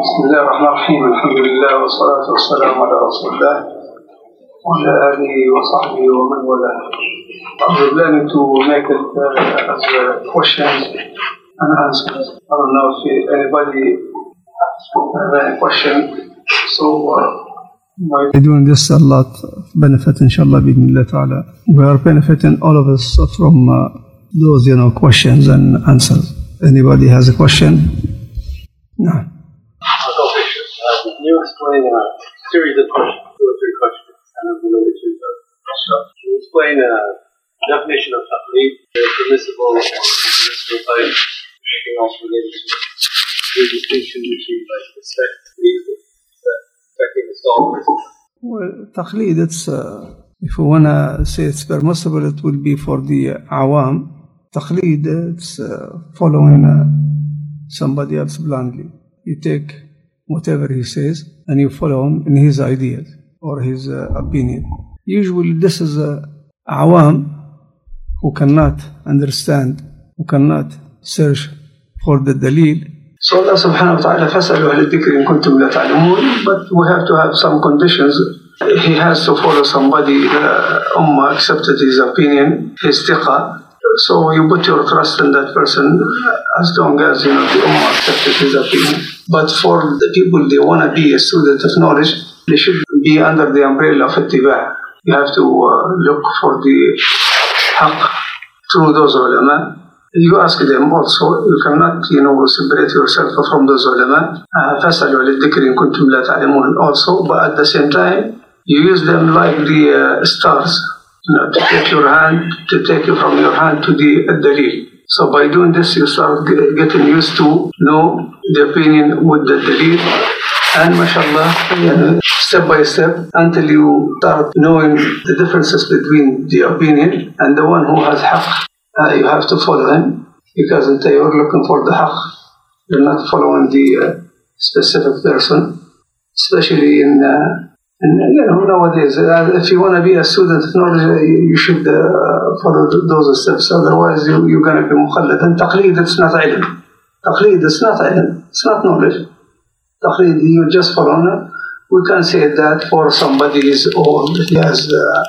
بسم الله الرحمن الرحيم الحمد لله والصلاة والسلام على رسول الله وعلى آله وصحبه ومن والاه. I was planning to make it uh, as uh, questions and answers. I don't know if anybody has any question. So uh, my doing this a lot of benefit inshallah بإذن ta'ala. We are benefiting all of us from uh, those you know questions and answers. Anybody has a question? No. explain a definition of taqlid, permissible or else related to? The distinction between like the scholars. Well, taqlid, it's, uh, if we want to say it's permissible, it will be for the awam. Taqlid, it's uh, following uh, somebody else blindly. You take whatever he says and you follow him in his ideas or his uh, opinion. Usually, this is a awam who cannot understand, who cannot search for the dalil. So Allah subhanahu wa ta'ala فَاسْأَلُوا أَهْلَ الذِّكْرِ إِن كُنتُمْ لَا تَعْلَمُونَ But we have to have some conditions. He has to follow somebody, uh, Ummah accepted his opinion, his tiqa. So you put your trust in that person as long as you know the Ummah accepted his opinion. But for the people they want to be a student of knowledge, they should be under the umbrella of ittiba. You have to uh, look for the haqq through those ulama. You ask them also, you cannot, you know, separate yourself from those ulama. Uh, فَاسْأَلُوا لِلذِّكْرِ إِن كُنتُمْ لَا تَعْلَمُونَ Also, but at the same time, you use them like the uh, stars, you know, to take your hand, to take you from your hand to the dalil. So by doing this, you start ge- getting used to know the opinion with the dalil. and mashallah, step by step, until you start knowing the differences between the opinion and the one who has haqq. Uh, you have to follow him because you're looking for the haqq, you're not following the uh, specific person, especially in, uh, in you know nowadays. Uh, if you want to be a student of knowledge, uh, you should uh, follow th- those steps. Otherwise, you, you're going to be mukhallad. And taqleed, it's not ilm. Taqleed, it's not ilm. It's not knowledge. Taqleed, you just for honor. We can say that for somebody is old, he has uh,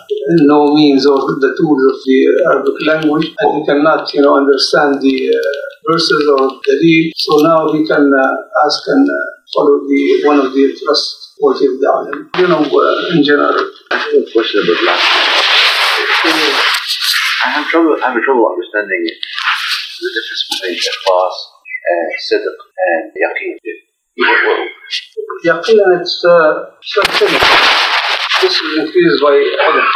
no means or the tools of the Arabic language, and he cannot, you know, understand the uh, verses or the read. So now he can uh, ask and uh, follow the one of the trustworthy of the alim. You know, uh, in general. I have a question about last. I have trouble. I have trouble understanding the difference between ikhlas and sidq and yaqeen. Yaqeen, it's uh. This is increased by ilm.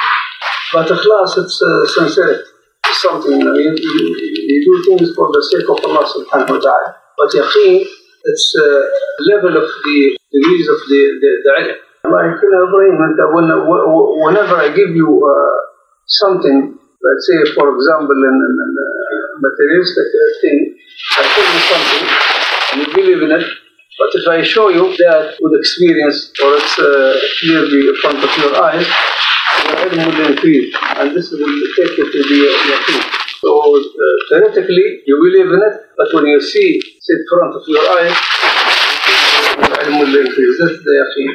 But ikhlas, it's uh, sincerity. It's something, you, you, do things for the sake of Allah subhanahu wa ta'ala. But yaqeen, it's uh, level of the degrees of the, the, the ilm. Like, know, Ibrahim, when, wh- whenever I give you uh, something, let's say, for example, an, an, an, uh, materialistic thing, I tell you something, and you believe in it, but if I show you that with experience or it's uh, clearly in front of your eyes, your ilm will increase, and this will take you to the yaqeen. So uh, theoretically, you believe in it, but when you see it in front of your eyes, your ilm will increase. That's the yaqeen.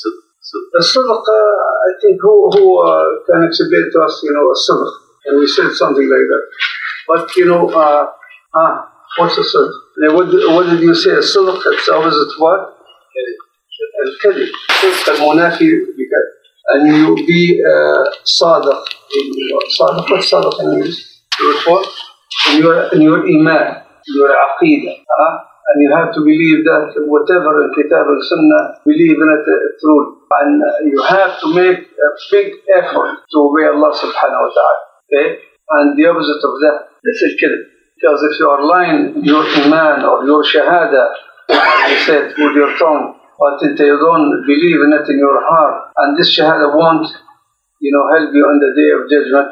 Sid- sid- الصدق uh, I think who, who uh, can explain to us, you know, الصدق. And we said something like that. But, you know, uh, ah, what's the صدق? Like, what, what did you say? الصدق, it's opposite what? الكذب. الصدق المنافي بكذب. And you be uh, صادق. صادق, what's صادق in English? Your what? In your, in your iman, your aqidah. Huh? And you have to believe that whatever in Kitab al Sunnah, believe in it uh, true. And uh, you have to make a big effort to obey Allah subhanahu wa ta'ala. Okay? And the opposite of that, this is kidb. Because if you are lying your iman or your shahada, you said with your tongue, but if you don't believe in it in your heart, and this shahada won't, you know, help you on the day of judgment,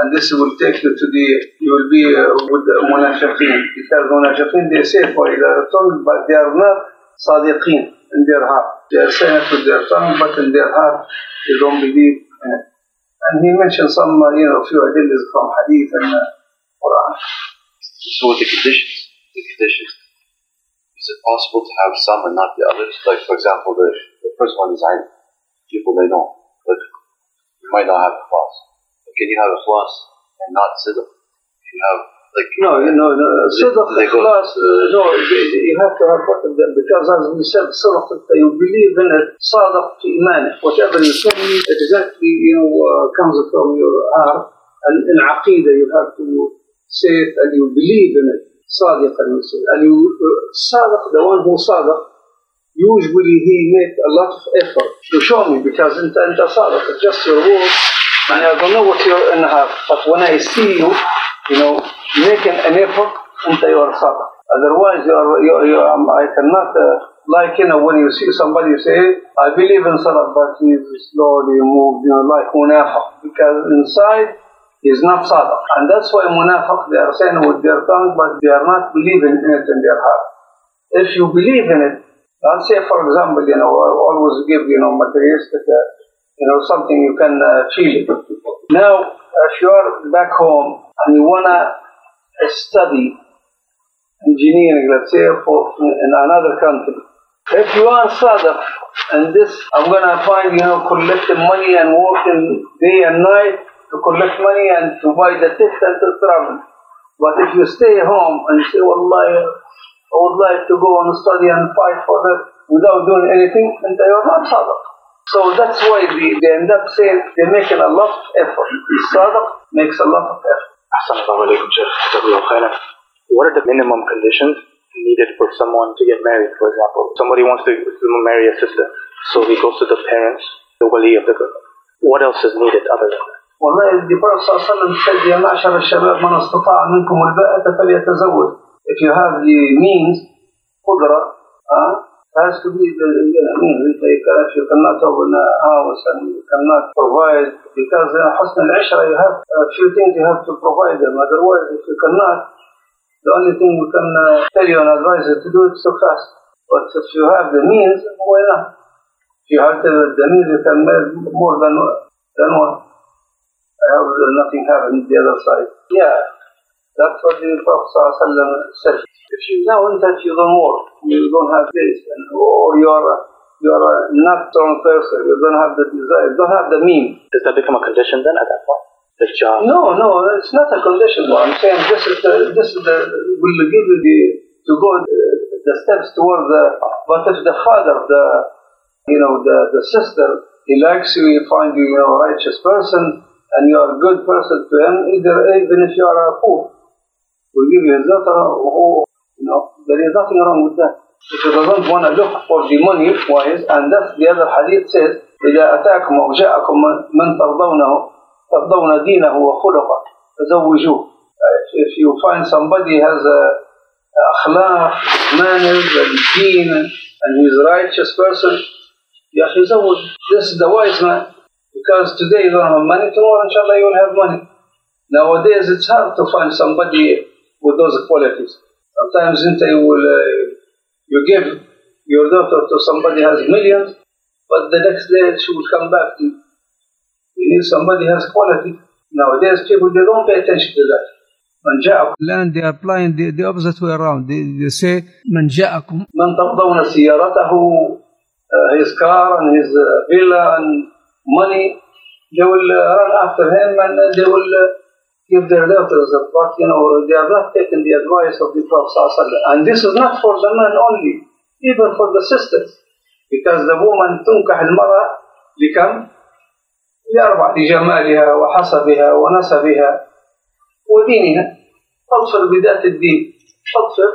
and this will take you to the, you will be uh, with the munafiqeen. Because munafiqeen, they say by their tongue, but they are not sadiqeen in their heart. They are saying it with their tongue, but in their heart, they don't believe in it. And he mentioned some, uh, you know, few adillas from hadith and uh, Quran. So with the conditions, the conditions, is it possible to have some and not the others? Like, for example, the, the first one is I, people may know, but you might not have a But can you have a class and not siddur? You have like no, uh, no, no. Siddur, ikhlas. No, you have to have both of them because, as we said, siddur, you believe in it. Sadaq to iman. Whatever you say, exactly, you know, uh, comes from your heart. And in aqidah, you have to. Say it and you believe in it. you say. And you, uh, صادق, the one who صادق, usually he make a lot of effort to show me because انت انت صادق it's just your word and I don't know what you're in half but when I see you you know making an effort انت you are صادق otherwise you are you, you um, I cannot uh, like you know when you see somebody say I believe in salah but he is slowly moved you know like munafiq because inside is not Sadiq. And that's why Munafiq, they are saying with their tongue, but they are not believing in it in their heart. If you believe in it, let's say, for example, you know, I always give, you know, materialistic, uh, you know, something you can uh, feel it. Now, if you are back home and you want to study engineering, let's say, for, in another country, if you are Sadiq, and this, I'm going to find, you know, collecting money and working day and night, to collect money and to buy the ticket and to travel. But if you stay home and say, Wallahi, I would like to go and study and fight for that without doing anything, and they are not sadaq. So that's why they, they end up saying they're making a lot of effort. Sadaq makes a lot of effort. What are the minimum conditions needed for someone to get married, for example? Somebody wants to marry a sister, so he goes to the parents, the wali of the girl. What else is needed other than that? والله Prophet صلى الله عليه وسلم يا معشر الشباب من استطاع منكم الباءة فليتزوج. If you have the means, قدرة, uh, has to be the you know, means. If you, cannot open a house and you cannot provide, because in حسن العشرة you have a few things you have to provide them. Otherwise, if you cannot, the only thing we can uh, tell you and advise you to do it so fast. But if you have the means, why not? If you have the, the means, you can make more than than one. I hope that nothing happened the other side. Yeah, that's what the Prophet ﷺ said. If you now in that you don't work, you don't have this, and, or you are you are a not strong person, you don't have the desire, you don't have the means. Does that become a condition then at that point? The job. No, no, it's not a condition. What I'm saying this is the this is the will give you the to go the, the steps toward the. But if the father, the you know the the sister, he likes you, he find you, you know, a righteous person, and you are a good person to him, either even if you are a fool, will give you his daughter. Or, you know, there is nothing wrong with that. If you doesn't want to look for the money wise, and that's the other hadith says, إذا أتاكم أو جاءكم من ترضونه ترضون دينه وخلقه فزوجوه. If you find somebody has a أخلاق, manners, and deen, and he's a righteous person, يا أخي زوج. This is the wise man. Because today you don't have money, tomorrow inshallah you will have money. Nowadays it's hard to find somebody with those qualities. Sometimes انت you will uh, you give your daughter to somebody who has millions, but the next day she will come back to you. You need somebody who has quality. Nowadays people they don't pay attention to that. من جاءكم Land they are applying the, the opposite way around. They, they say, من جاءكم من ترضون سيارته uh, his car and his uh, villa and money, they will uh, run after him and uh, they will uh, give their daughters. But you know, they are not taking the advice of the Prophet. And this is not for the men only, even for the sisters. Because the woman تنكح المرأة لكم؟ لأربع لجمالها وحسبها ونسبها ودينها. فاظفر بذات الدين. فاظفر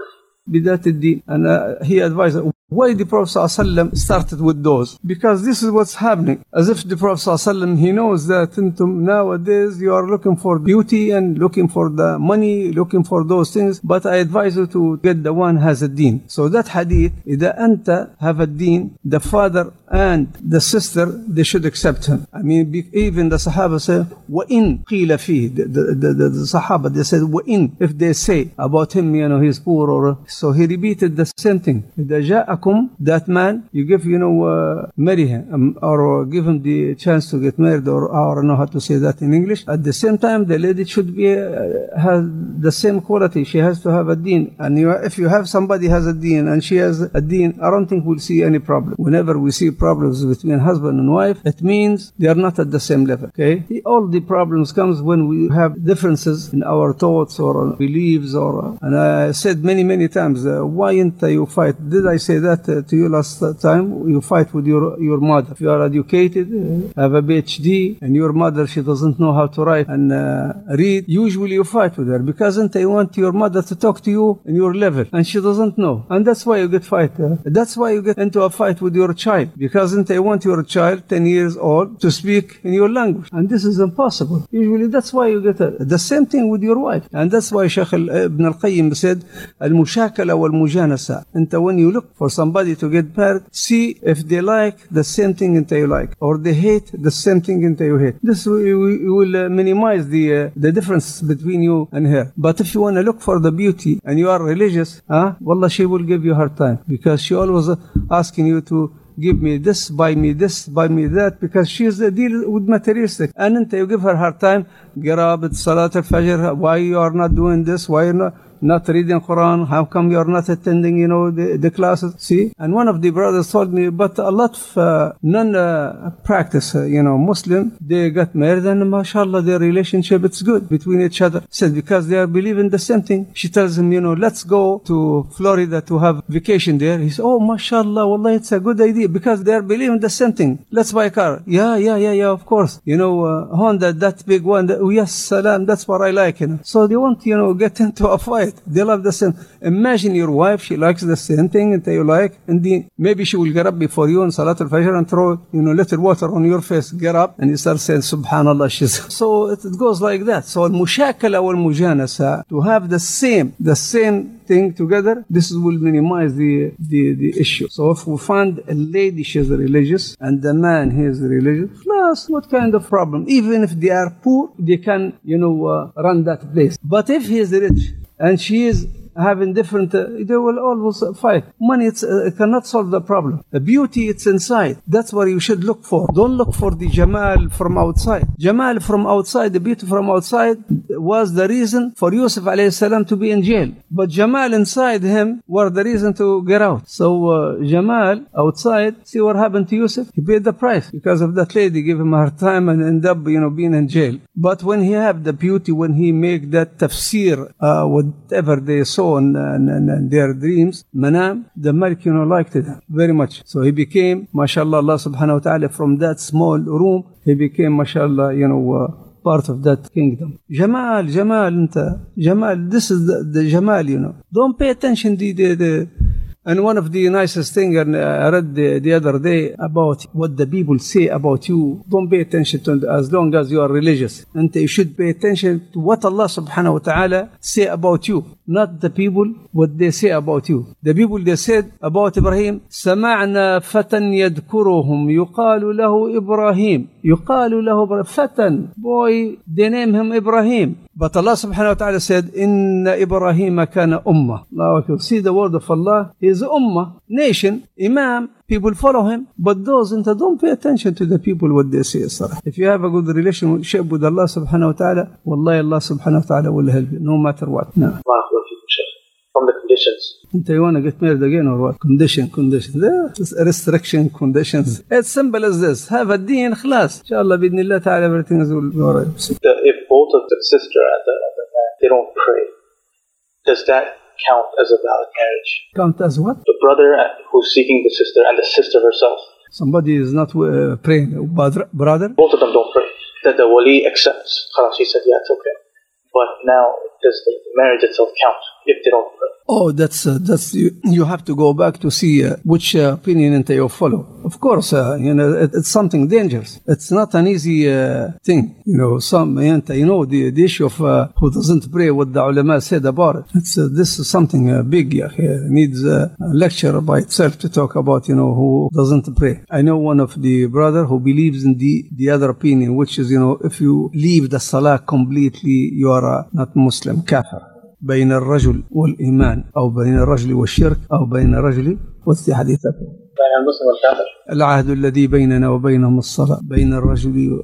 بذات الدين. Uh, he advised, why the Prophet ﷺ started with those? Because this is what's happening. As if the Prophet ﷺ, he knows that انتم nowadays you are looking for beauty and looking for the money, looking for those things. But I advise you to get the one has a deen. So that hadith, إذا أنت have a deen, the father and the sister, they should accept him. I mean, even the Sahaba say, وَإِن قِيلَ فِيهِ the, the, the, the, Sahaba, they said, وَإِن If they say about him, you know, he's poor or... So he repeated the same thing. جاءكم, that man, you give, you know, uh, marry him um, or give him the chance to get married or I don't know how to say that in English. At the same time, the lady should be, uh, has the same quality. She has to have a deen. And you, if you have somebody has a deen and she has a deen, I don't think we'll see any problem. Whenever we see problems between husband and wife, it means they are not at the same level. Okay? All the problems comes when we have differences in our thoughts or beliefs or, and I said many, many times, uh, why ain't you fight? Did I say that uh, to you last time? You fight with your, your mother. If you are educated, uh, have a PhD, and your mother, she doesn't know how to write and uh, read, usually you fight with her because they want your mother to talk to you in your level, and she doesn't know. And that's why you get fight. uh, that's why you get into a fight with your child because they want your child, 10 years old, to speak in your language. And this is impossible. Usually that's why you get a, the same thing with your wife. And that's why Sheikh al- Ibn al-Qayyim said, المشاكلة والمجانسة. And when you look for somebody to get married, see if they like the same thing that you like, or they hate the same thing that you hate. This will, will will, uh, minimize the uh, the difference between you and her. But if you want to look for the beauty and you are religious, huh? Wallah, she will give you her time because she always uh, asking you to give me this, buy me this, buy me that, because she is a deal with materialistic. And you give her her time, get up at Salat al-Fajr, why you are not doing this, why you're not, not reading Quran, how come you're not attending, you know, the, the classes, see? And one of the brothers told me, but a lot of uh, non-practice, uh, you know, Muslim, they got married and mashallah, their relationship, it's good between each other. Said, because they are believing the same thing. She tells him, you know, let's go to Florida to have vacation there. He said, oh, mashallah, wallah, it's a good idea because they are believing the same thing. Let's buy a car. Yeah, yeah, yeah, yeah, of course. You know, uh, Honda, that big one, that, oh, yes, salam, that's what I like, you know. So they want, you know, get into a fight right? They love the same. Imagine your wife, she likes the same thing that you like, and then maybe she will get up before you in Salat al-Fajr and throw, you know, little water on your face. Get up and you start saying, Subhanallah, she's... So it, it goes like that. So al-mushakala wal-mujanasa, to have the same, the same together, this will minimize the, the, the issue. So if we find a lady, she's religious, and the man, he is religious, plus what kind of problem? Even if they are poor, they can, you know, uh, run that place. But if he is rich, and she is having different, uh, they will always fight. Money uh, cannot solve the problem. The beauty, it's inside. That's what you should look for. Don't look for the Jamal from outside. Jamal from outside, the beauty from outside was the reason for Yusuf salam to be in jail. But Jamal inside him were the reason to get out. So uh, Jamal outside, see what happened to Yusuf? He paid the price because of that lady gave him her time and end up, you know, being in jail. But when he have the beauty, when he make that tafsir, uh, whatever they saw saw and, their dreams, Manam, the Malik, you know, liked it very much. So he became, mashallah, Allah subhanahu wa ta'ala, from that small room, he became, mashallah, you know, uh, part of that kingdom. Jamal, Jamal, Jamal, this is the, the Jamal, you know. Don't pay attention to the, the and one of the nicest thing and I read the, the other day about what the people say about you. Don't pay attention to it as long as you are religious. And you should pay attention to what Allah subhanahu wa ta'ala say about you. Not the people, what they say about you. The people they said about Ibrahim, سمعنا فتى يذكرهم يقال له إبراهيم يقال له فتى boy they name him Ibrahim but Allah subhanahu wa ta'ala said إن إبراهيم كان أمة الله أكبر see the word of Allah is ummah nation imam people follow him but those انت don't pay attention to the people what they say الصراحة if you have a good relationship with Allah subhanahu wa ta'ala والله Allah subhanahu wa ta'ala will help you no matter what نعم Sheikh. From the conditions. انت you wanna get married again or what condition condition There's restriction conditions it's simple as this have a deen خلاص ان شاء الله باذن الله تعالى everything will be alright The, if both of the sister and the, and the man, they don't pray, does that count as a valid marriage? count as what The brother who's seeking the sister and the sister herself, somebody is not uh, praying brother brother both of them don't pray. That the wali accepts. Khalas, he said, yeah, it's okay. But now the marriage itself count if they don't Oh, that's uh, that's you, you, have to go back to see uh, which uh, opinion they follow. Of course, uh, you know it, it's something dangerous. It's not an easy uh, thing. You know, some you know the, the issue of uh, who doesn't pray what the ulama said about it. It's this is something big. Yeah, needs a lecture by itself to talk about. You know who doesn't pray. I know one of the brother who believes in the the other opinion, which is you know if you leave the salah completely, you are not Muslim. وسلم كافر بين الرجل والإيمان أو بين الرجل والشرك أو بين الرجل والاتحاد بين المسلم والكافر. العهد الذي بيننا وبينهم الصلاة بين الرجل و...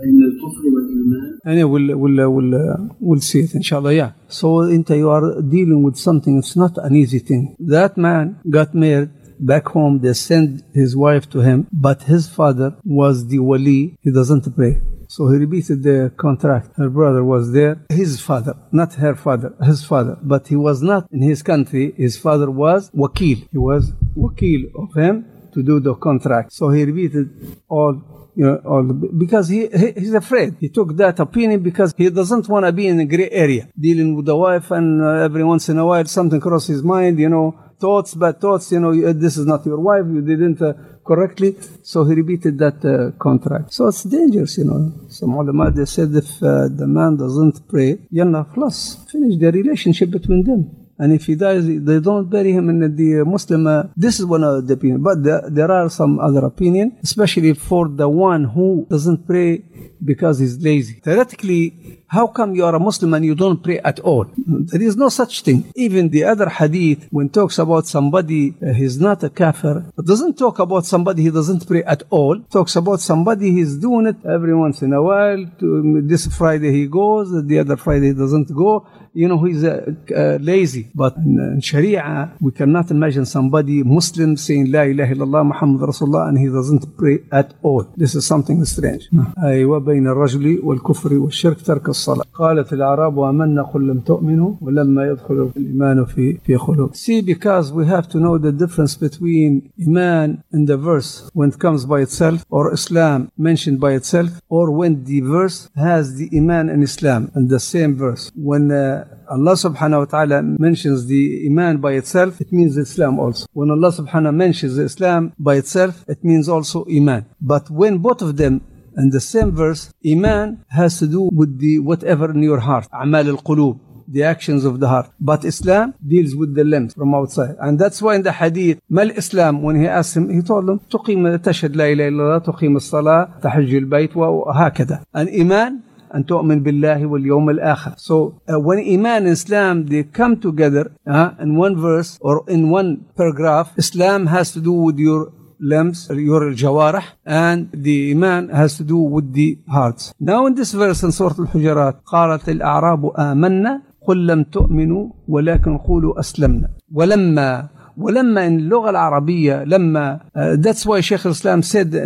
بين الكفر والإيمان. أنا ولا ولا ولا ول إن شاء الله. يا so أنت you are dealing with something it's not an easy thing. That man got married back home. They send his wife to him but his father was the wali. He doesn't pray. So he repeated the contract. Her brother was there, his father, not her father, his father. But he was not in his country. His father was wakil. He was wakil of him to do the contract. So he repeated all you know, all the, because he, he he's afraid. He took that opinion because he doesn't want to be in a gray area, dealing with the wife, and uh, every once in a while something crosses his mind, you know, thoughts, bad thoughts. You know, this is not your wife. You didn't uh, correctly. So he repeated that uh, contract. So it's dangerous, you know. Some ulama they said if uh, the man doesn't pray, yalla, plus finish the relationship between them. And if he dies, they don't bury him in the Muslim. Uh, this is one of the opinion. But there, there are some other opinion, especially for the one who doesn't pray because he's lazy. Theoretically, how come you are a Muslim and you don't pray at all? There is no such thing. Even the other hadith, when talks about somebody, uh, he's not a kafir, it doesn't talk about somebody he doesn't pray at all. Talks about somebody he's doing it every once in a while. To, this Friday he goes, the other Friday he doesn't go You know, he's uh, uh, lazy. But in, in Sharia, we cannot imagine somebody Muslim saying La ilaha illallah Muhammad Rasulullah and he doesn't pray at all. This is something strange. أيوة بين الرجل والكفر والشرك ترك الصلاة. قالت الأعراب آمنا قل لم تؤمنوا ولما يدخل الإيمان في في قلوب. See, because we have to know the difference between Iman in the verse when it comes by itself or Islam mentioned by itself or when the verse has the Iman and Islam in the same verse. When uh, Allah subhanahu wa ta'ala mentions the Iman by itself, it means Islam also. When Allah subhanahu mentions Islam by itself, it means also Iman. But when both of them in the same verse, Iman has to do with the whatever in your heart, أعمال القلوب the actions of the heart. But Islam deals with the limbs from outside. And that's why in the hadith, Mal Islam, when he asked him, he told him, تقيم تشهد لا إله إلا الله تقيم الصلاة تحج البيت وهكذا. And Iman, أن تؤمن بالله واليوم الآخر. So uh, when Iman and Islam, they come together uh, in one verse or in one paragraph, Islam has to do with your limbs, your jawarah, and the iman has to do with the hearts. Now in this verse in Surah Al-Hujarat, قالت الأعراب آمنا قل لم تؤمنوا ولكن قولوا أسلمنا ولما ولما إن اللغة العربية لما ذاتس واي شيخ الاسلام سيد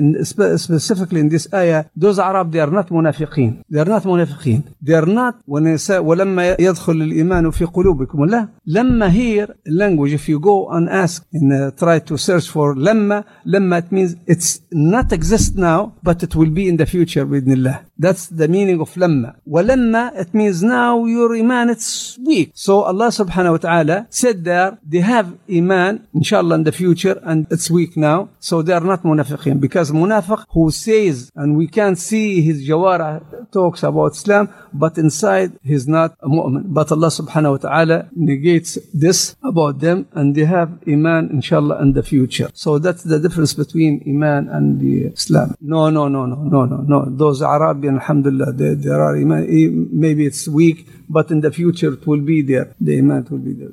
سبيسيفيكلي ان ذيس إيه دوز عرب دي ار نوت منافقين دي ار نوت منافقين دي ار نوت ولما يدخل الإيمان في قلوبكم. لا. لما هير لانجوج اف يو جو ان اسك ان تراي تو سيرش فور لما لما ات مينز اتس نوت اكزيست ناو بات ات ويل بي ان ذا فيوتشر بإذن الله. That's the meaning of lamma. Walamma, it means now your iman it's weak. So Allah subhanahu wa ta'ala said there, they have iman, inshallah in the future, and it's weak now. So they are not munafiqin. Because munafiq who says, and we can see his jawara talks about Islam, but inside he's not a mu'min. But Allah subhanahu wa ta'ala negates this about them, and they have iman, inshallah, in the future. So that's the difference between iman and the Islam. No, no, no, no, no, no, no. Those Arab Arabian alhamdulillah there, there are iman maybe it's weak but in the future it will be there the iman will be there.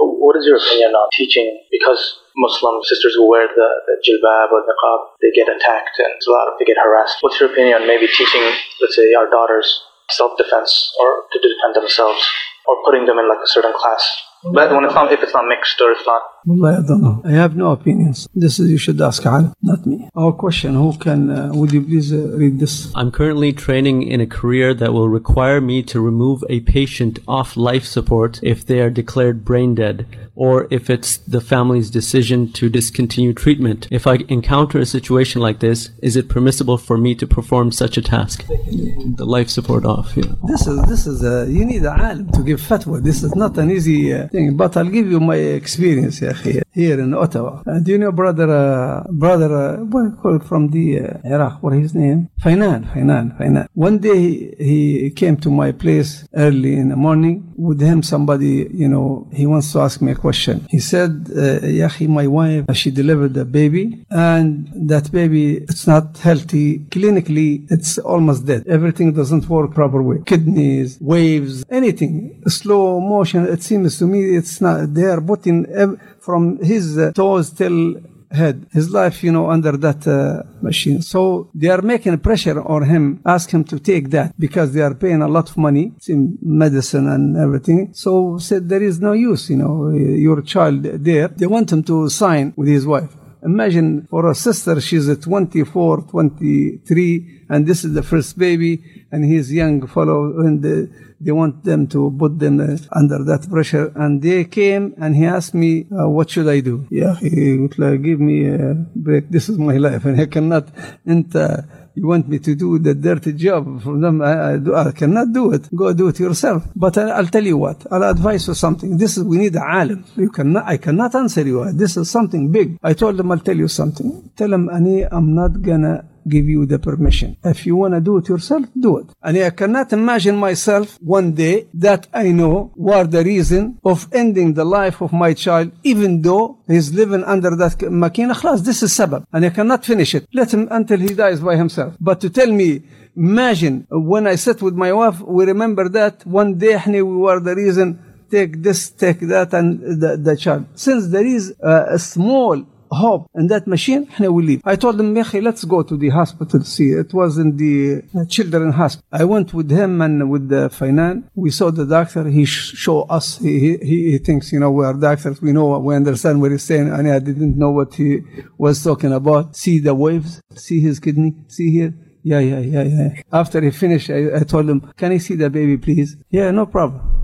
What is your opinion on teaching? Because Muslim sisters who wear the, the jilbab or niqab, they get attacked and a lot of they get harassed. What's your opinion on maybe teaching, let's say, our daughters self-defense or to defend themselves, or putting them in like a certain class But when it's not, if it's not mixed or it's not. I don't know. I have no opinions. This is you should ask Al, not me. Our question: Who can? Uh, would you please uh, read this? I'm currently training in a career that will require me to remove a patient off life support if they are declared brain dead, or if it's the family's decision to discontinue treatment. If I encounter a situation like this, is it permissible for me to perform such a task? The life support off, yeah. This is this is uh, you need a alim to give fatwa. This is not an easy uh, thing. But I'll give you my experience, ya akhi, here in Ottawa. Uh, do you know brother uh, brother uh, what do you call from the uh, Iraq? What is his name? Fainan, Fainan, Fainan. One day he, he came to my place early in the morning. With him, somebody you know he wants to ask me a question. He said, uh, "Ya my wife she delivered a baby, and that baby it's not healthy. Clinically, it's almost dead. Everything doesn't work proper way. Kidneys, waves, anything, slow motion. It seems to me it's not. They are putting ev- from his uh, toes till head. His life you know under that uh, machine. So they are making pressure on him ask him to take that because they are paying a lot of money. In medicine and everything. So said there is no use you know your child there. They want him to sign with his wife Imagine for a sister, she's at 24, 23, and this is the first baby, and he's young fellow, and they want them to put them uh, under that pressure. And they came, and he asked me, uh, what should I do? Yeah, he would like, give me a break. This is my life, and I cannot, uh, you want me to do the dirty job for them? I, I, do, I cannot do it. Go do it yourself. But I, I'll tell you what. I'll advise you something. This is we need a alim. You cannot. I cannot answer you. This is something big. I told them I'll tell you something. Tell them, I'm not gonna give you the permission. If you want to do it yourself, do it. And I cannot imagine myself one day that I know what the reason of ending the life of my child, even though he's living under that makina. خلاص, this is sabab. And I cannot finish it. Let him until he dies by himself. But to tell me, imagine when I sat with my wife, we remember that one day we were the reason take this, take that, and the, the child. Since there is uh, a small hope and that machine and we leave. I told him, let's go to the hospital. See, it was in the uh, children hospital. I went with him and with the finance. We saw the doctor. He sh- showed us. He, he, he thinks, you know, we are doctors. We know, we understand what he's saying. And I didn't know what he was talking about. See the waves. See his kidney. See here. Yeah, yeah, yeah, yeah. After he finished, I, I told him, can I see the baby, please? Yeah, no problem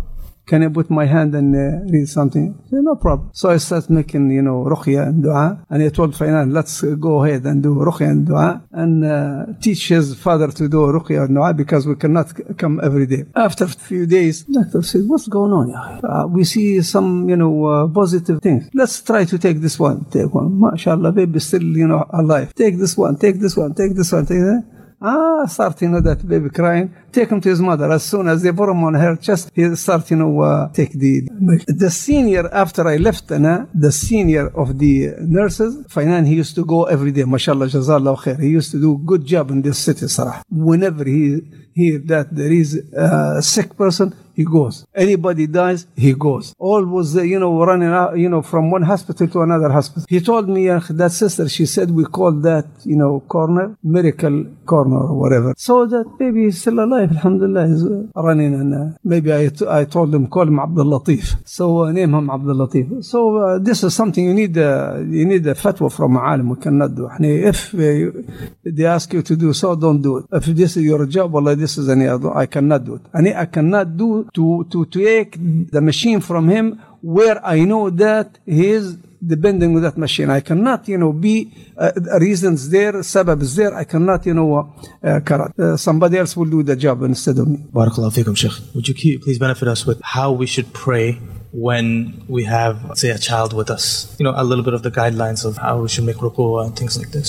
can I put my hand and uh, read something? Said, no problem. So I started making, you know, ruqya and dua. And I told Fainan, let's go ahead and do ruqya and dua and uh, teach his father to do ruqya and dua because we cannot come every day. After a few days, doctor said, what's going on? Uh, we see some, you know, uh, positive things. Let's try to take this one. Take one. MashaAllah, baby still, you know, alive. Take this one, take this one, take this one, take that. Ah, start, you know, that baby crying. Take him to his mother. As soon as they put him on her chest, he start, you know, uh, take the, the senior, after I left, Ana, the senior of the nurses, Fainan, he used to go every day. MashaAllah, Jazallah khair. He used to do good job in this city, Sarah. Whenever he hear that there is a sick person, he goes. Anybody dies, he goes. Always, uh, you know, running out, you know, from one hospital to another hospital. He told me uh, that sister, she said we call that, you know, corner, miracle corner or whatever. So that baby is still alive, alhamdulillah, he's uh, running. And uh, maybe I, t- I told him, call him Abdul Latif. So uh, name him Abdul Latif. So uh, this is something you need, you need a fatwa from alim. We cannot do. If they ask you to do so, don't do it. If this is your job, Allah, this is any other, I cannot do it. And I cannot do to, to take the machine from him where I know that he is depending on that machine. I cannot, you know, be uh, reasons there, sabab is there. I cannot, you know, uh. Uh, somebody else will do the job instead of me. Barakallahu feekum. Would you please benefit us with how we should pray when we have, say, a child with us? You know, a little bit of the guidelines of how we should make ruku'ah and things like this.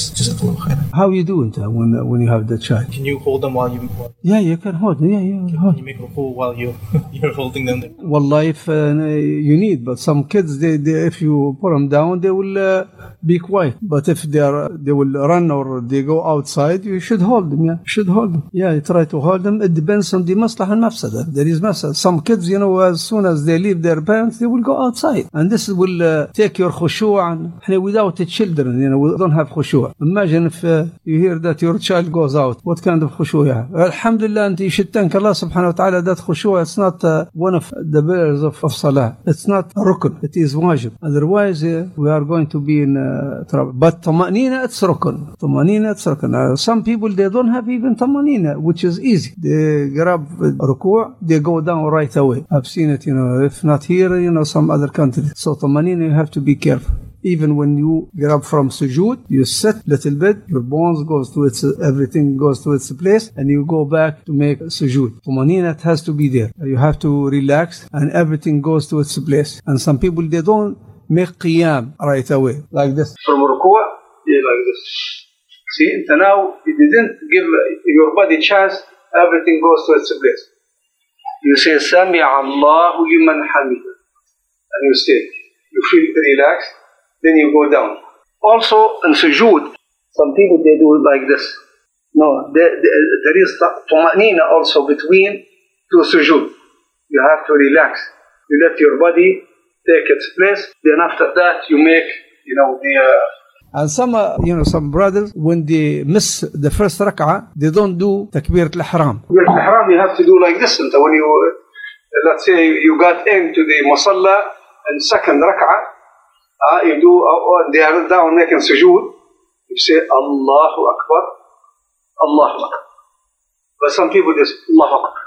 How you do it when, uh, when you have the child? Can you hold them while you Yeah, you can hold. Yeah, yeah, Can, hold. you make ruku' while you you're holding them? Wallah, if uh, you need, but some kids, they, they if you put them down, they will uh, be quiet. But if they are, they will run or they go outside, you should hold them. Yeah, you should hold them. Yeah, you try to hold them. It depends on the maslah and mafsada. There is mafsada. Some kids, you know, as soon as they leave their parents, parents, they will go outside. And this will uh, take your khushu' and without the children, you know, we don't have khushu'. Imagine if uh, you hear that your child goes out, what kind of khushu' you have? Alhamdulillah, and you should thank Allah subhanahu wa ta'ala that khushu' it's not uh, one of the pillars of, of salah. It's not rukun, it is wajib. Otherwise, uh, we are going to be in uh, trouble. But tamanina, it's rukun. Tamanina, it's rukun. Some people, they don't have even tamanina, which is easy. They grab ruku', they go down right away. I've seen it, you know, if not here, you know, some other countries. So tamanina, you have to be careful. Even when you get up from sujood, you sit little bit, your bones goes to its, everything goes to its place, and you go back to make sujood. Tumanina, it has to be there. You have to relax, and everything goes to its place. And some people, they don't make qiyam right away, like this. From ruku', yeah, like this. See, and now if you didn't give your body chance, everything goes to its place. You say, Sami Allahu liman hamida. And you stay. You feel relaxed, then you go down. Also, in sujood, some people they do it like this. No, there, there, there is tumanina also between two sujood. You have to relax. You let your body take its place. Then after that, you make, you know, the. Uh, and some, uh, you know, some brothers, when they miss the first rak'ah, they don't do takbirat al-ihram. Takbirat al-ihram, you have to do like this. And when you, let's say you got into the musalla and second rak'ah, uh, you do, uh, they Allahu Akbar, Allahu Akbar. But some people just Allahu Akbar.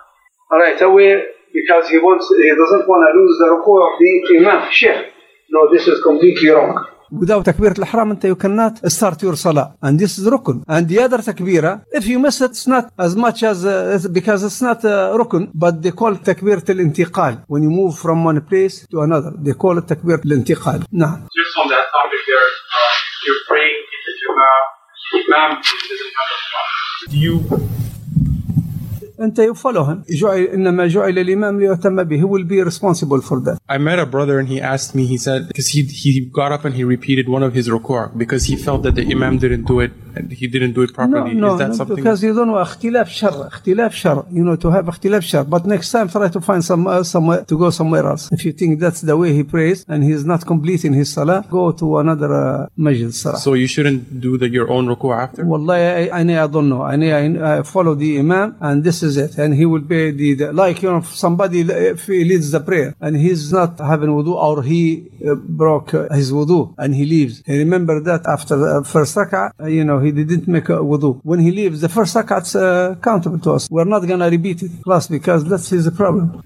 Right away, because he wants, he doesn't want to lose the ruku of the Imam, Sheikh. No, this is completely wrong. Without takbirat al-ihram, you cannot start your salah. And this is rukun. And the other takbira, if you miss it, it's not as much as, uh, because it's not uh, rukun, but they call it takbirat al-intiqal. When you move from one place to another, they call it takbirat al-intiqal. Nah. Just on that topic there, uh, you're praying in the Jama'ah, Imam doesn't have a. Do you انت you follow him جعل انما جعل الامام ليؤتم به he will be responsible for that I met a brother and he asked me, he said, because he, he got up and he repeated one of his ruku' because he felt that the imam didn't do it and he didn't do it no, properly. no, Is that no, something? because you don't know اختلاف شر اختلاف شر you know to have اختلاف شر but next time try to find some uh, somewhere to go somewhere else if you think that's the way he prays and he's not completing his salah go to another uh, masjid صراحة so you shouldn't do the, your own ruku' after? والله أنا أظنه أنا I follow the imam and this is it and he will pay the, the like you know if somebody if he leads the prayer and he's not having wudu or he uh, broke uh, his wudu and he leaves he remember that after the first rak'ah uh, you know he he didn't make a wudu. When he leaves, the first rak'at's uh, to us. We're not going to repeat it, plus because that's his problem.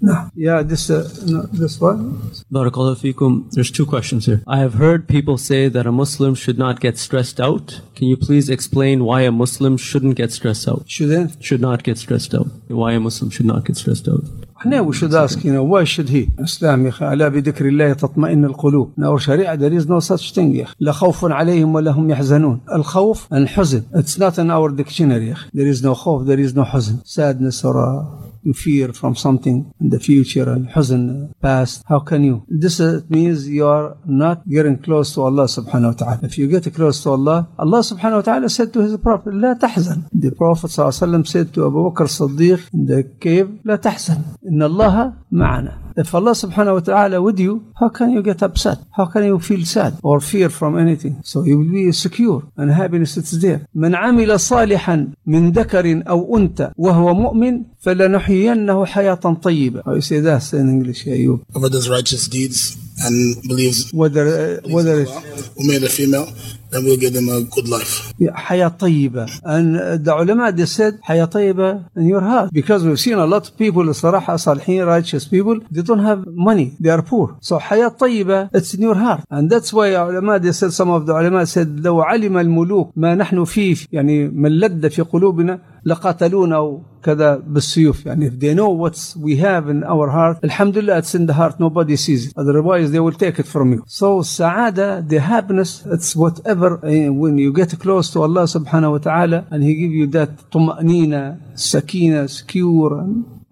No. Yeah, this uh, no, this one. Barakallahu fikum. There's two questions here. I have heard people say that a Muslim should not get stressed out. Can you please explain why a Muslim shouldn't get stressed out? Shouldn't? Should not get stressed out. Why a Muslim should not get stressed out? إحنا وش داسكينا واش هي؟ اسلام يا لا بذكر الله تطمئن القلوب؟ نا وشريعة دريز نو ساتش لا خوف عليهم ولا هم يحزنون. الخوف الحزن اتس نوت ان اور ديكشنري يا أخي. نو خوف ذير نو حزن. سادنس اور you fear from something in the future and huzn past. How can you? This uh, means you are not getting close to Allah subhanahu wa ta'ala. If you get close to Allah Allah subhanahu wa ta'ala said to his prophet la tahzan. The prophet sallallahu said to Abu Bakr Siddiq in the cave la tahzan. Inna Allah ma'ana. If Allah subhanahu wa ta'ala with you, how can you get upset? How can you feel sad or fear from anything? So you will be secure and happiness is there. من عمل صالحا من ذكر أو أنثى وهو مؤمن فلنحيينه حياة طيبة. How you say that in English, أيوب? Whoever does righteous deeds and believes Whether, uh, whether it's who made a female, then we'll give them a good life. حياة طيبة and the ulama they said حياة طيبة in your heart because we've seen a lot of people الصراحة صالحين righteous people they don't have money they are poor so حياة طيبة it's in your heart and that's why ulama they said some of the ulama said لو علم الملوك ما نحن فيه يعني من لد في قلوبنا لقاتلونا كذا بالسيوف يعني if they know what we have in our heart alhamdulillah it's in the heart nobody sees it otherwise they will take it from you so السعادة the happiness it's whatever never, eh, when you get close to Allah subhanahu wa ta'ala and He give you that tumanina, sakina, secure,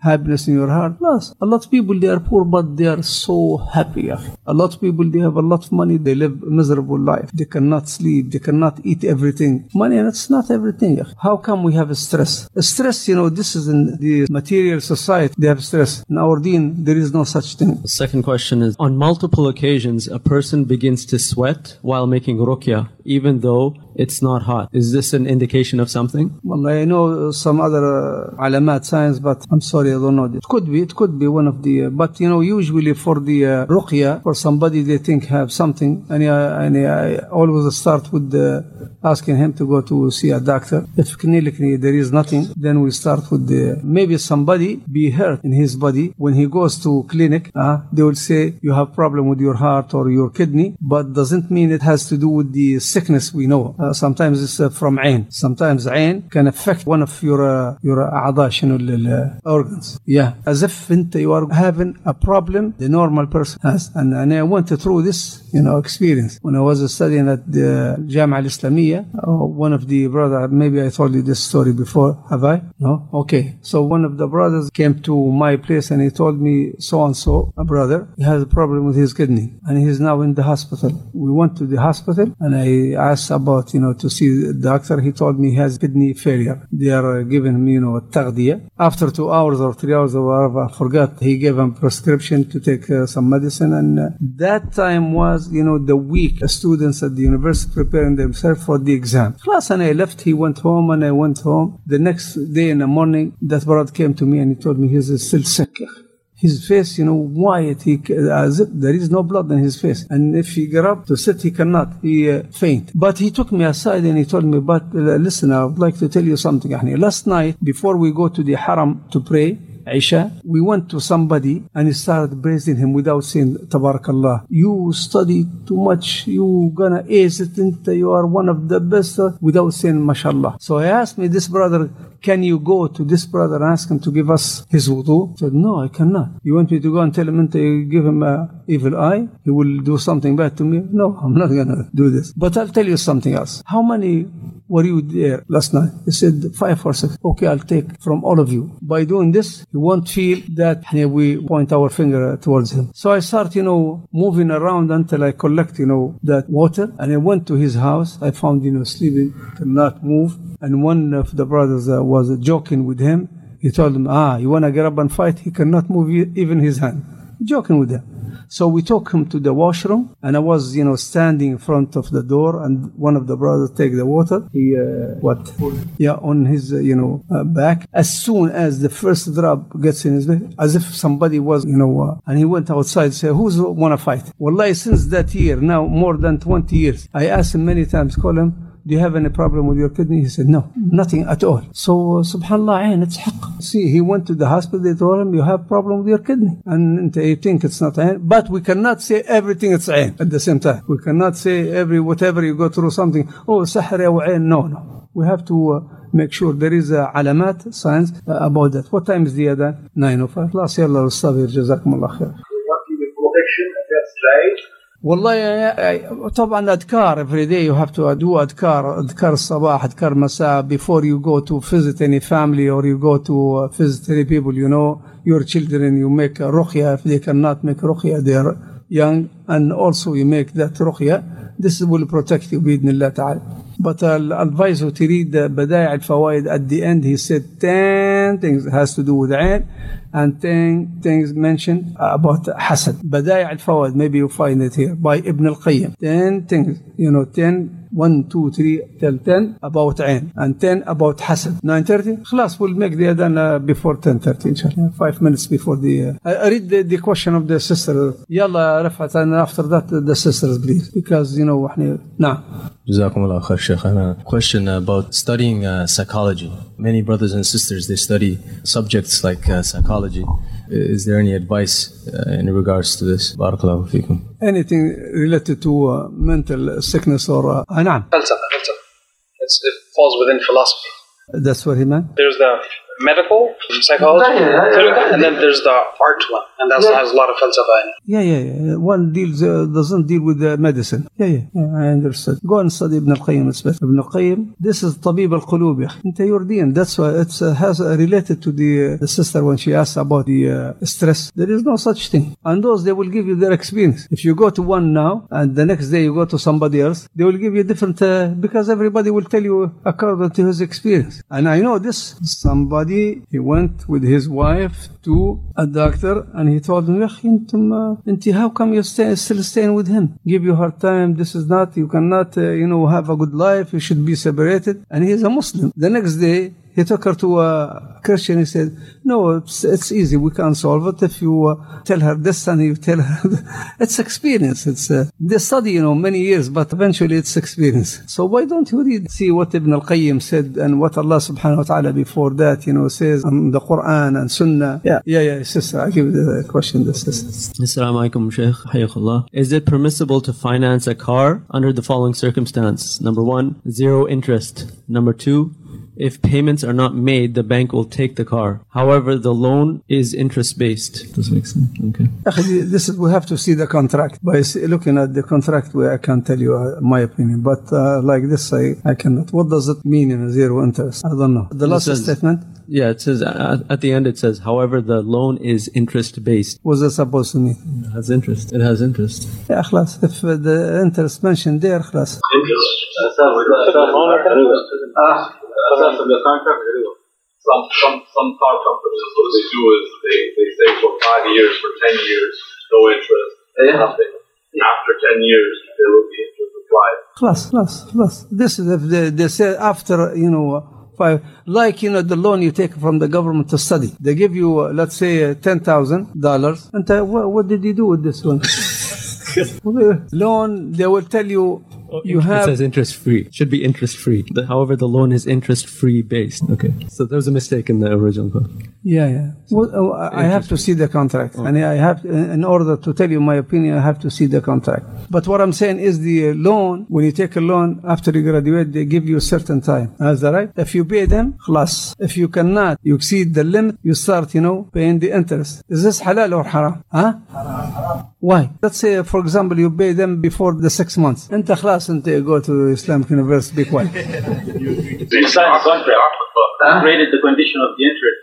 happiness in your heart. Plus, a lot of people they are poor but they are so happy. A lot of people they have a lot of money, they live miserable life. They cannot sleep, they cannot eat everything. Money and it's not everything. How come we have stress? Stress, you know, this is in the material society they have stress. In our deen, there is no such thing. The second question is on multiple occasions a person begins to sweat while making ruqya, even though it's not hot. Is this an indication of something? Well, I know some other uh, alamat signs, but I'm sorry don't know. It could be, it could be one of the, uh, but you know, usually for the uh, ruqya, for somebody they think have something, and, uh, and I always start with uh, asking him to go to see a doctor. If clinically there is nothing, then we start with the, maybe somebody be hurt in his body. When he goes to clinic, uh, they will say you have problem with your heart or your kidney, but doesn't mean it has to do with the sickness we know. Uh, sometimes it's uh, from عين. Sometimes عين can affect one of your uh, your أعضاء شنو ال- problems. Yeah, as if into you are having a problem the normal person has. And, and I went through this, you know, experience. When I was studying at the Jami'a al-Islamiyya, uh, of the brother, maybe I told you this story before, have I? No? Okay. So one of the brothers came to my place and he told me, so and so, a brother, he has a problem with his kidney and he's now in the hospital. We went to the hospital and I asked about, you know, to see the doctor. He told me he has kidney failure. They are giving him, you know, a tagdiya. After two hours or three hours or whatever, I forgot, he gave him prescription to take uh, some medicine. And uh, that time was, you know, the week students at the university preparing themselves for the exam. Class and I left. He went home and I went home. The next day in the morning, that brother came to me and he told me he's still sick his face, you know, white, he, uh, as if there is no blood in his face. And if he get up to sit, he cannot, he uh, faint. But he took me aside and he told me, but uh, listen, I would like to tell you something. Last night, before we go to the haram to pray, Isha, we went to somebody and he started praising him without saying Tabarakallah. You study too much, you gonna ace it, you are one of the best without saying mashallah. So he asked me, this brother, can you go to this brother and ask him to give us his wudu? He said, no, I cannot. You want me to go and tell him and give him an evil eye? He will do something bad to me? No, I'm not going to do this. But I'll tell you something else. How many were you there last night? He said, five or six. Okay, I'll take from all of you. By doing this, you won't feel that we point our finger towards him. So I start, you know, moving around until I collect, you know, that water. And I went to his house. I found, you know, sleeping, could not move. And one of the brothers uh, was joking with him. He told him, ah, you want to get up and fight? He cannot move even his hand. Joking with him. So we took him to the washroom, and I was, you know, standing in front of the door, and one of the brothers take the water. He, uh, what? Yeah, on his, uh, you know, uh, back. As soon as the first drop gets in his back, as if somebody was, you know, uh, and he went outside, say, "Who's wanna fight?" Wallahi, since that year, now more than 20 years, I asked him many times, call him do you have any problem with your kidney? He said, no, nothing at all. So, subhanAllah, ain, it's haqq. See, he went to the hospital, they told him, you have problem with your kidney. And you think it's not ain. But we cannot say everything it's ain at the same time. We cannot say every, whatever you go through something, oh, sahri or ain. No, no. We have to uh, make sure there is a alamat, signs uh, about that. What time is the other? 9 of 5. Allah, Allah, Allah, Allah, Allah, Allah, Allah, Allah, Allah, والله يا- يا- طبعا اذكار every day you have to do اذكار اذكار الصباح اذكار المساء before you go to visit any family or you go to uh, visit any people you know your children you make a ruqya if they cannot make ruqya they are young and also you make that ruqya this will protect you باذن الله تعالى but I'll advise you to read the بدائع الفوائد at the end he said 10 things has to do with عين and 10 things mentioned about حسد بدائع الفوائد maybe you find it here by Ibn al-Qayyim 10 things you know 10 1, 2, 3, till 10 about Ain and 10 about Hasad. 9.30, خلاص we'll make the adhan uh, before 10.30 inshallah. 5 minutes before the... Uh, I read the, the question of the sister. يلا رفعت and after that the sisters please because you know احنا نعم جزاكم الله خير شيخ أنا question about studying uh, psychology many brothers and sisters they study subjects like uh, psychology is there any advice uh, in regards to this بارك الله فيكم anything related to uh, mental sickness or uh, آه، نعم فلسفة فلسفة. It's, it falls within philosophy. that's what he meant There's the medical psychology, Yeah, yeah, yeah. clinical, and then there's the art one, and that Yeah. has a lot of falsafa in it. Yeah, yeah, yeah. One deals uh, doesn't deal with the medicine. Yeah, yeah, yeah. I understood. Go and study Ibn al-Qayyim. It's better. Ibn al-Qayyim. This is طبيب القلوب يا أخي. أنت your deen. That's why it's uh, has uh, related to the, uh, the sister when she asked about the uh, stress. There is no such thing. And those they will give you their experience. If you go to one now and the next day you go to somebody else, they will give you different uh, because everybody will tell you according to his experience. And I know this. Somebody he went with his wife to a doctor and he told him, Inti, uh, how come you're stay, still staying with him? Give you hard time. This is not, you cannot, uh, you know, have a good life. You should be separated. And he's a Muslim. The next day, he took her to a Christian. He said, "No, it's, it's easy. We can solve it if you uh, tell her this and you tell her." it's experience. It's uh, they study, you know, many years, but eventually it's experience. So why don't you read, see what Ibn al-Qayyim said and what Allah Subhanahu wa Taala before that, you know, says in the Quran and Sunnah. Yeah, yeah, yeah, sister. I give the question, the sister. Assalamu alaikum, Shaykh. Hayakullah. Is it permissible to finance a car under the following circumstance? Number one, zero interest. Number two, if payments are not made, the bank will take the car. However, the loan is interest based. Does make sense? Okay. Actually, this is we have to see the contract. By s- looking at the contract, we, I can tell you uh, my opinion. But uh, like this, I, I cannot. What does it mean in a zero interest? I don't know. The It last says- statement Yeah, it says at, at the end it says, however, the loan is interest based. was it supposed to mean? It has interest. It has interest. Yeah, خلاص. If uh, the interest mentioned there, خلاص. That's, in the contract. Some some some car companies what they do is they, they say for five years, for ten years, no interest, yeah. nothing. After ten years, there will be interest applied. Plus, plus, plus. This is if they, they say after you know. Five, like you know the loan you take from the government to study, they give you uh, let's say uh, ten thousand dollars. And uh, what did you do with this one? loan? They will tell you Oh, you have it says interest free. Should be interest free. However, the loan is interest free based. Okay. So there was a mistake in the original code. Yeah, yeah. Well, oh, I I have to see the contract, and I have, in order to tell you my opinion, I have to see the contract. But what I'm saying is the uh, loan. When you take a loan after you graduate, they give you a certain time. Is that right? If you pay them, خلاص. If you cannot, you exceed the limit, you start, you know, paying the interest. Is this halal or haram? Huh? Why? Let's say, for example, you pay them before the six months. أنت خلاص أنت you go to Islamic University, be quiet. You sign the contract. upgraded the condition of the interest.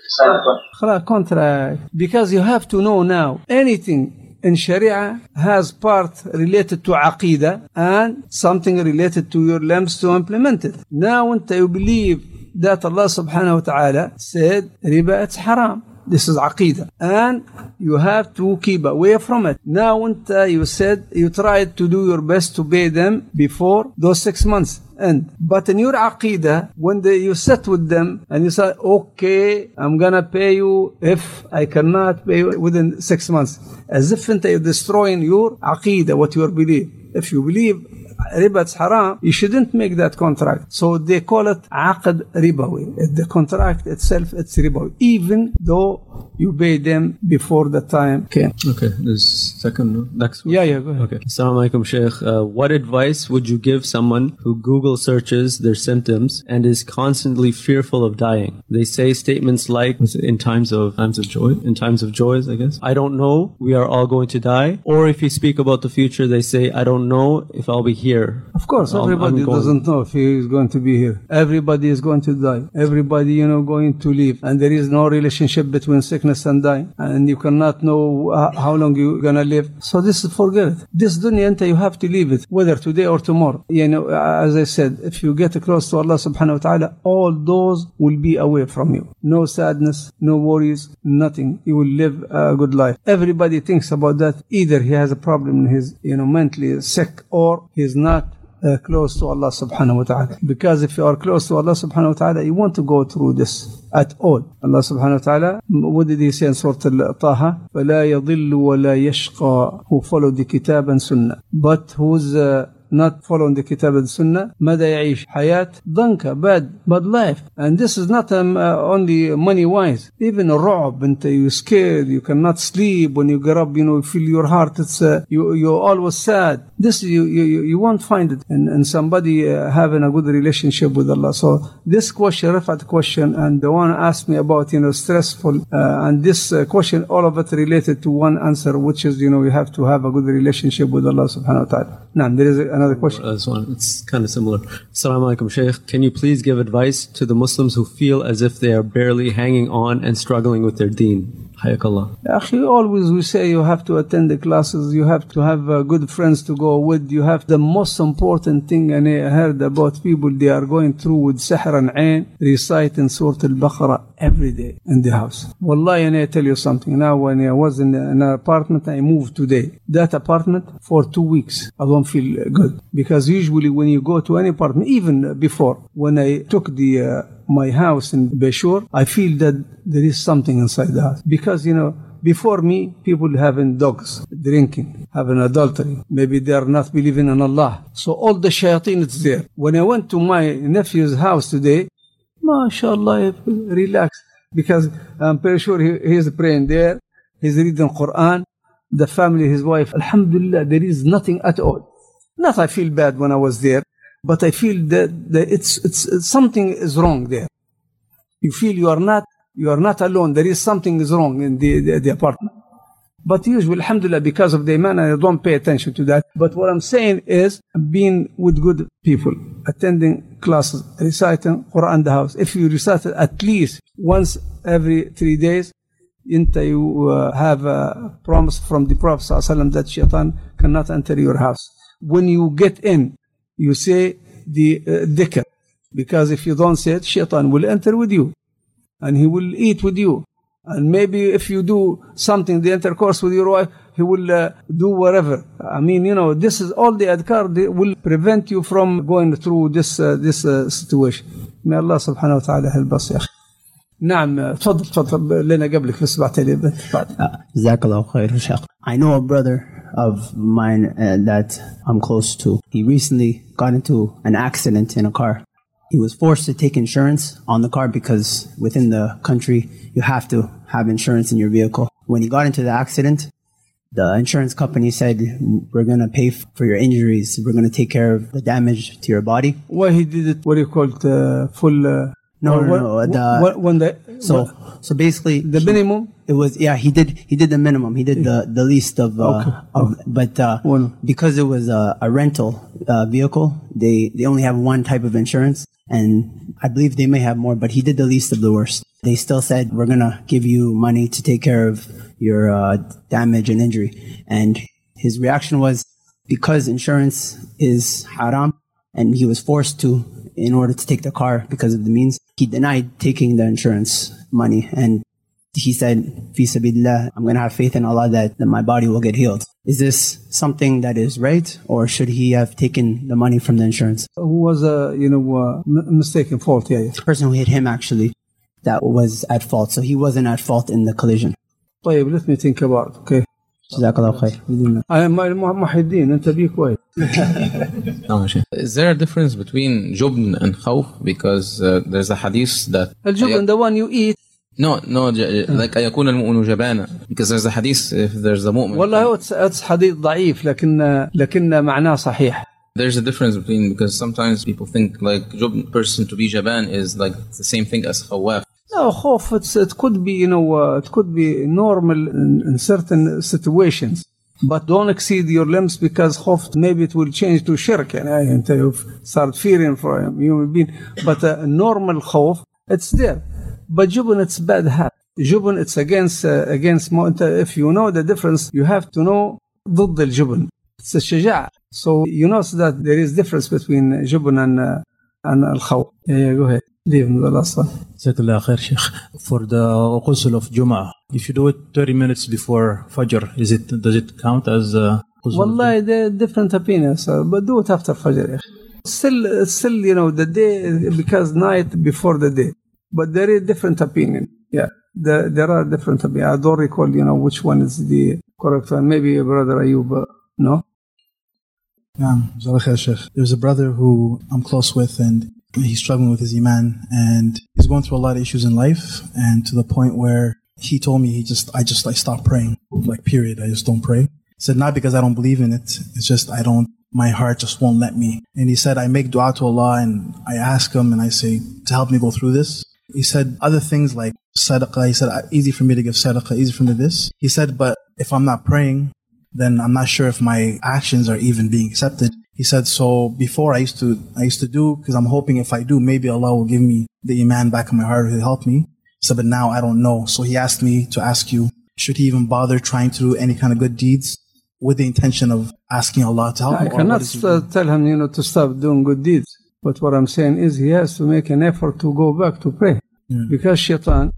Contract. contract. Because you have to know now anything in Sharia has part related to Aqidah and something related to your limbs to implement it. Now until you believe that Allah subhanahu wa ta'ala said riba it's haram. This is aqidah. And you have to keep away from it. Now uh, you said you tried to do your best to pay them before those six months. And But in your aqidah, when they, you sit with them and you say, okay, I'm gonna pay you if I cannot pay you within six months, as if you're destroying your aqidah, what you believe. If you believe riba is haram, you shouldn't make that contract. So they call it عقد ribawi. The contract itself, it's ribawi. Even though you pay them before the time came. Okay. There's second next one. Yeah, yeah, go ahead. Okay. Assalamu alaikum, Sheikh. Uh, what advice would you give someone who Google searches their symptoms and is constantly fearful of dying? They say statements like, in times of times of joy, in times of joys, I guess. I don't know. We are all going to die. Or if you speak about the future, they say, I don't know if I'll be here. Of course, I'm- everybody I'm doesn't know if he is going to be here. Everybody is going to die. Everybody, you know, going to leave. And there is no relationship between sickness and dying. And you cannot know uh, how long you're to live. So this is forget it. This dunya, anta, you have to leave it, whether today or tomorrow. You know, uh, as I said, if you get close to Allah subhanahu wa ta'ala, all those will be away from you. No sadness, no worries, nothing. You will live a good life. Everybody thinks about that. Either he has a problem his, you know, mentally sick or he's not uh, close to Allah subhanahu wa ta'ala. Because if you are close to Allah subhanahu wa ta'ala, you want to go through this at all. Allah subhanahu wa ta'ala, what did he say in Surah Al-Taha? فَلَا يَضِلُّ وَلَا يَشْقَى Who follow the kitab and sunnah. But whose uh, not following the Kitab and Sunnah ماذا يعيش حياة ضنكة bad bad life and this is not um, uh, only money wise even الرعب انت you scared you cannot sleep when you get up you know you feel your heart it's uh, you you're always sad this you you, you you won't find it in, in somebody uh, having a good relationship with Allah so this question Rafat question and the one asked me about you know stressful uh, and this uh, question all of it related to one answer which is you know you have to have a good relationship with Allah subhanahu wa ta'ala now there is another question Uh, this one, it's kind of similar. Assalamu alaikum, Shaykh. Can you please give advice to the Muslims who feel as if they are barely hanging on and struggling with their deen? Hayakallah. Akhi, always we say you have to attend the classes, you have to have uh, good friends to go with, you have the most important thing, and I heard about people they are going through with Sihr and Ain, reciting Surah Al-Baqarah every day in the house. Wallahi, and I tell you something, now when I was in an apartment, I moved today. That apartment for two weeks, I don't feel good. Because usually when you go to any apartment, even before, when I took the uh, my house in Beshur, I feel that there is something inside house. Because, you know, before me, people having dogs, drinking, having adultery. Maybe they are not believing in Allah. So all the shayateen is there. When I went to my nephew's house today, mashallah, I relaxed. Because I'm pretty sure he, he's praying there. He's reading Quran. The family, his wife, Alhamdulillah, there is nothing at all. Not I feel bad when I was there, but I feel that, that it's, it's something is wrong there. You feel you are not you are not alone. There is something is wrong in the, the, the apartment. But usually, alhamdulillah, because of the iman, I don't pay attention to that. But what I'm saying is being with good people, attending classes, reciting Quran in the house. If you recite it at least once every three days, until you uh, have a promise from the Prophet ﷺ that shaitan cannot enter your house. When you get in, you say the uh, dhikr. Because if you don't say it, shaitan will enter with you and he will eat with you. And maybe if you do something, the intercourse with your wife, he will uh, do whatever. I mean, you know, this is all the adhkar they will prevent you from going through this uh, this uh, situation. May Allah subhanahu wa ta'ala help us يا أخي. نعم تفضل تفضل لنا قبلك بس بعتلي بعد. جزاك الله خير شيخ. I know a brother of mine uh, that I'm close to. He recently got into an accident in a car. he was forced to take insurance on the car because within the country you have to have insurance in your vehicle. When he got into the accident, the insurance company said, We're going to pay for your injuries. We're going to take care of the damage to your body. Why he did it? What do you call it? Uh, full. Uh, No, no, what- no. The, what- when the so, what- so basically, the he- minimum. It was yeah. He did he did the minimum. He did the the least of uh, Okay. of but uh, because it was a, a rental uh, vehicle, they they only have one type of insurance, and I believe they may have more, but he did the least of the worst. They still said we're gonna give you money to take care of your uh, damage and injury, and his reaction was because insurance is haram, and he was forced to in order to take the car because of the means. He denied taking the insurance money and he said, Fi sabilillah, I'm going to have faith in Allah that, that my body will get healed. Is this something that is right, or should he have taken the money from the insurance? Who was a you know uh, m- mistaken fault? Yeah, yeah. The person who hit him actually, that was at fault. So he wasn't at fault in the collision. طيب let me think about it. okay. جزاك الله خير. I am محي الدين انت بي كويس. Is there a difference between jubn and khawf? Because uh, there's a hadith that الجبن the one you eat no no j- like أيكون المؤمن جبانا because there's a hadith if there's a mu'min والله it's, it's حديث ضعيف لكن لكن معناه صحيح. there's a difference between because sometimes people think like jubn person to be jaban is like the same thing as khawaf No, خوف it's, it could be you know uh, it could be normal in, in certain situations. But don't exceed your limbs because خوف maybe it will change to shirk يعني انت you start fearing for a human being. But a normal خوف it's there. But jubn it's bad habit. Jubn it's against uh, against mo- انت if you know the difference you have to know ضد الجبن. It's a شجاعة. So you know that there is difference between جبن and uh, and الخوف. Yeah, yeah, go ahead. Leave the last one. Jazakallah khair, Sheikh. For the ghusl of Jum'ah, if you do it 30 minutes before Fajr, is it does it count as uh, ghusl? والله the different opinions uh, but do it after Fajr يا أخي. still still you know the day because night before the day but there is different opinion yeah the, there are different opinion I don't recall you know which one is the correct one maybe brother Ayub uh, no Yeah, There's a brother who I'm close with and he's struggling with his iman and he's going through a lot of issues in life and to the point where he told me he just I just I stopped praying. Like period. I just don't pray. He said not because I don't believe in it. It's just I don't my heart just won't let me. And he said I make dua to Allah and I ask him and I say to help me go through this. He said other things like sadaqah. He said ah, easy for me to give sadaqah, easy for me this. He said but if I'm not praying then I'm not sure if my actions are even being accepted. He said, so before I used to, I used to do, because I'm hoping if I do, maybe Allah will give me the iman back in my heart, he'll help me. He said, but now I don't know. So he asked me to ask you, should he even bother trying to do any kind of good deeds with the intention of asking Allah to help I him? or cannot tell him, you know, to stop doing good deeds. But what I'm saying is he has to make an effort to go back to pray. Yeah. Because shaitan,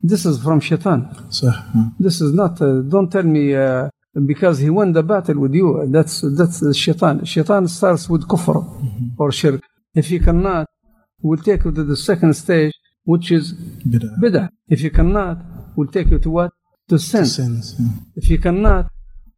this is from shaitan. So, hmm. This is not, uh, don't tell me, uh, because he won the battle with you. That's, that's shaitan. Shaitan starts with kufr or shirk. If he cannot, we'll take you to the second stage, which is Bid'ah. bid'ah. If you cannot, we'll take you to what? To sin. sins. yeah. If you cannot,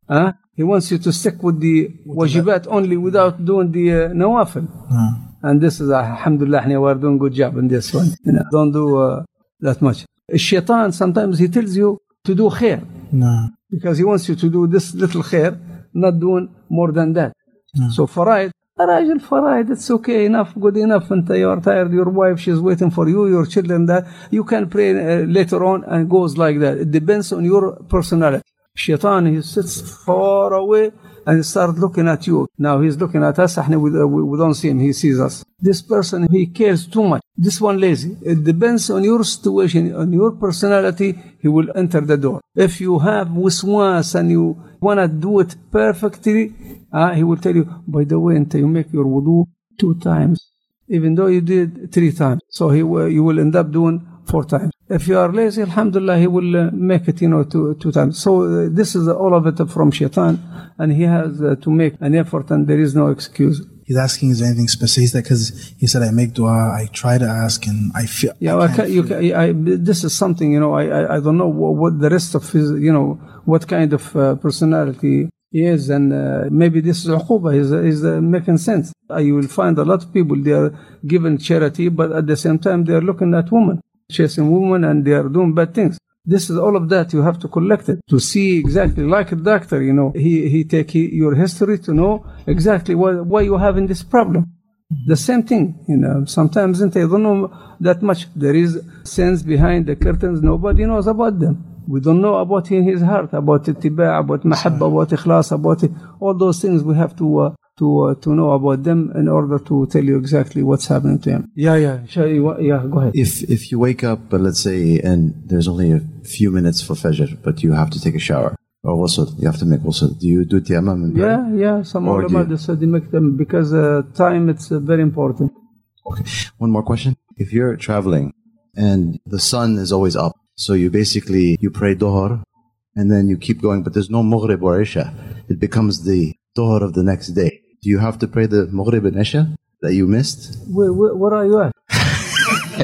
uh, he wants you to stick with the wajibat only without doing the uh, nawafil. Ah. And this is, uh, alhamdulillah, we are doing good job in this one. You know, don't do uh, that much. Shaitan, sometimes he tells you to do khair No. because he wants you to do this little khair, not doing more than that. No. So faraid, راجل faraid, it's okay enough, good enough. And you are tired, your wife, she's waiting for you, your children, that you can pray uh, later on and goes like that. It depends on your personality. Shaitan, he sits far away and he starts looking at you. Now he's looking at us, uh, we we don't see him, he sees us. This person, he cares too much. This one lazy. It depends on your situation, on your personality, he will enter the door. If you have wiswas and you want to do it perfectly, uh, he will tell you, by the way, until you make your wudu two times, even though you did three times. So he will, you will end up doing four times. If you are lazy, alhamdulillah, he will uh, make it, you know, two, two times. So uh, this is all of it from shaitan, and he has uh, to make an effort, and there is no excuse. He's asking, is there anything specific? Because he said, I make dua, I try to ask, and I feel. Yeah, I can, you can, I, this is something, you know, I, I, I don't know what, what the rest of his, you know, what kind of uh, personality he is, and uh, maybe this is uquba, is, is uh, making sense. You will find a lot of people, they are given charity, but at the same time, they are looking at women, chasing women, and they are doing bad things. This is all of that. You have to collect it to see exactly, like a doctor, you know, he, he take he, your history to know exactly what, why you having this problem. The same thing, you know, sometimes they don't know that much. There is sense behind the curtains. Nobody knows about them. We don't know about in his heart, about ittiba, about mahabba, about ikhlas, about it. all those things we have to uh, to uh, to know about them in order to tell you exactly what's happening to him. Yeah, yeah, Sure, you- yeah. Go ahead. If if you wake up, uh, let's say, and there's only a few minutes for Fajr, but you have to take a shower or ghusl, you have to make ghusl. Do you do tayammum? and pray? Yeah, yeah. Some Or do ulama they said they make them because uh, time it's uh, very important. Okay. One more question. If you're traveling and the sun is always up, so you basically you pray Dhuhr and then you keep going, but there's no Maghrib or Isha. It becomes the Dhuhr of the next day. Do you have to pray the Maghrib and Isha that you missed? Where, where, where are you at?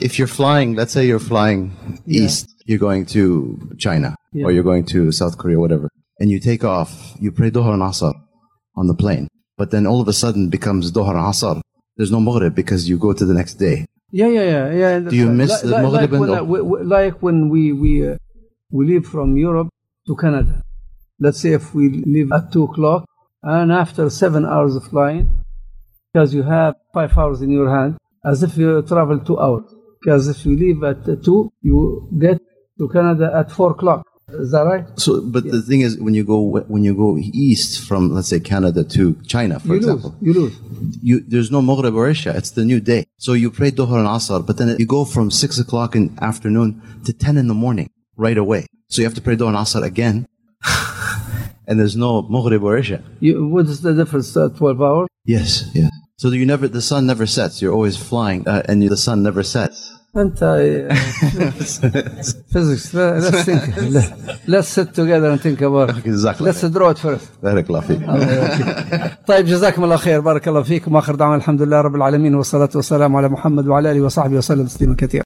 If you're flying, let's say you're flying east, you're going to China Yeah. or you're going to South Korea, whatever, and you take off, you pray Dhuhr and Asr on the plane, but then all of a sudden becomes Dhuhr and Asr. There's no Maghrib because you go to the next day. Yeah, yeah, yeah, yeah. Do you miss Li- the li- Maghrib like when, the- we- we- like when we we uh, we leave from Europe to Canada. Let's say if we leave at two o'clock, and after seven hours of flying, because you have five hours in your hand, as if you travel two hours. Because if you leave at two, you get to Canada at four o'clock. Is that right? So, but the thing is, when you go when you go east from let's say Canada to China, for you example, lose. You lose. you there's no Maghrib or Isha. It's the new day. So you pray Dhuhr and Asr, but then you go from six o'clock in afternoon to ten in the morning right away. So you have to pray Dhuhr and Asr again, and there's no Maghrib or Isha. You, what is the difference? Uh, Twelve hours. Yes, yes. So you never the sun never sets. You're always flying, uh, and the sun never sets. أنت physics. Let's think. Let's sit together and think about it. Exactly. Let's draw it first. بارك الله فيك. الله يبارك. طيب جزاكم الله خير بارك الله فيكم واخر دعوانا الحمد لله رب العالمين والصلاه والسلام على محمد وعلى اله وصحبه وسلم تسليما كثيرا